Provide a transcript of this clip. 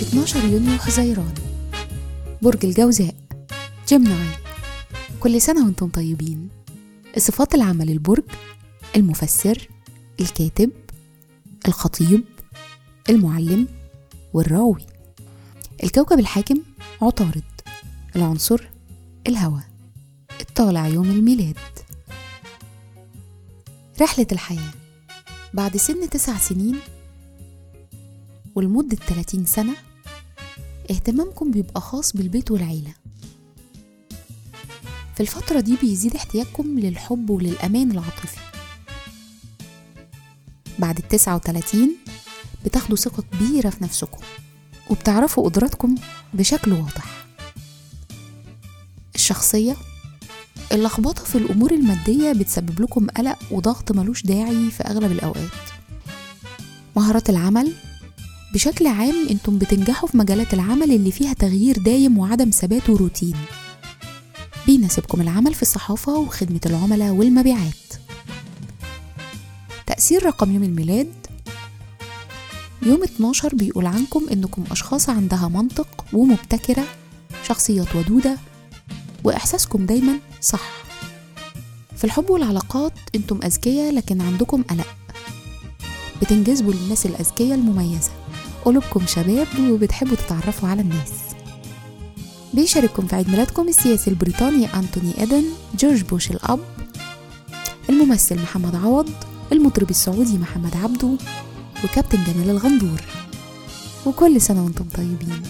12 يونيو حزيران برج الجوزاء. جيمناي. كل سنة وأنتم طيبين. صفات العمل البرج المفسر الكاتب الخطيب المعلم والراوي. الكوكب الحاكم عطارد. العنصر الهواء. الطالع يوم الميلاد. رحلة الحياة بعد سن تسع سنين ولمدة 30 سنة اهتمامكم بيبقى خاص بالبيت والعيلة. في الفترة دي بيزيد احتياجكم للحب وللأمان العاطفي. بعد التسعة وتلاتين بتاخدوا ثقة كبيرة في نفسكم وبتعرفوا قدراتكم بشكل واضح. الشخصية اللخبطة في الأمور المادية بتسبب لكم قلق وضغط ملوش داعي في أغلب الأوقات. مهارات العمل بشكل عام أنتم بتنجحوا في مجالات العمل اللي فيها تغيير دايم وعدم ثبات وروتين. بيناسبكم العمل في الصحافة وخدمة العملاء والمبيعات. تأثير رقم يوم الميلاد. يوم 12 بيقول عنكم إنكم أشخاص عندها منطق ومبتكرة شخصيات ودودة وإحساسكم دايما صح. في الحب والعلاقات إنتم أذكياء لكن عندكم قلق. بتنجذبوا للناس الأذكياء المميزة. قلوبكم شباب وبتحبوا تتعرفوا على الناس. بيشارككم في عيد ميلادكم السياسي البريطاني أنتوني إيدن جورج بوش الأب الممثل محمد عوض المطرب السعودي محمد عبده وكابتن جمال الغندور. وكل سنة وأنتم طيبين.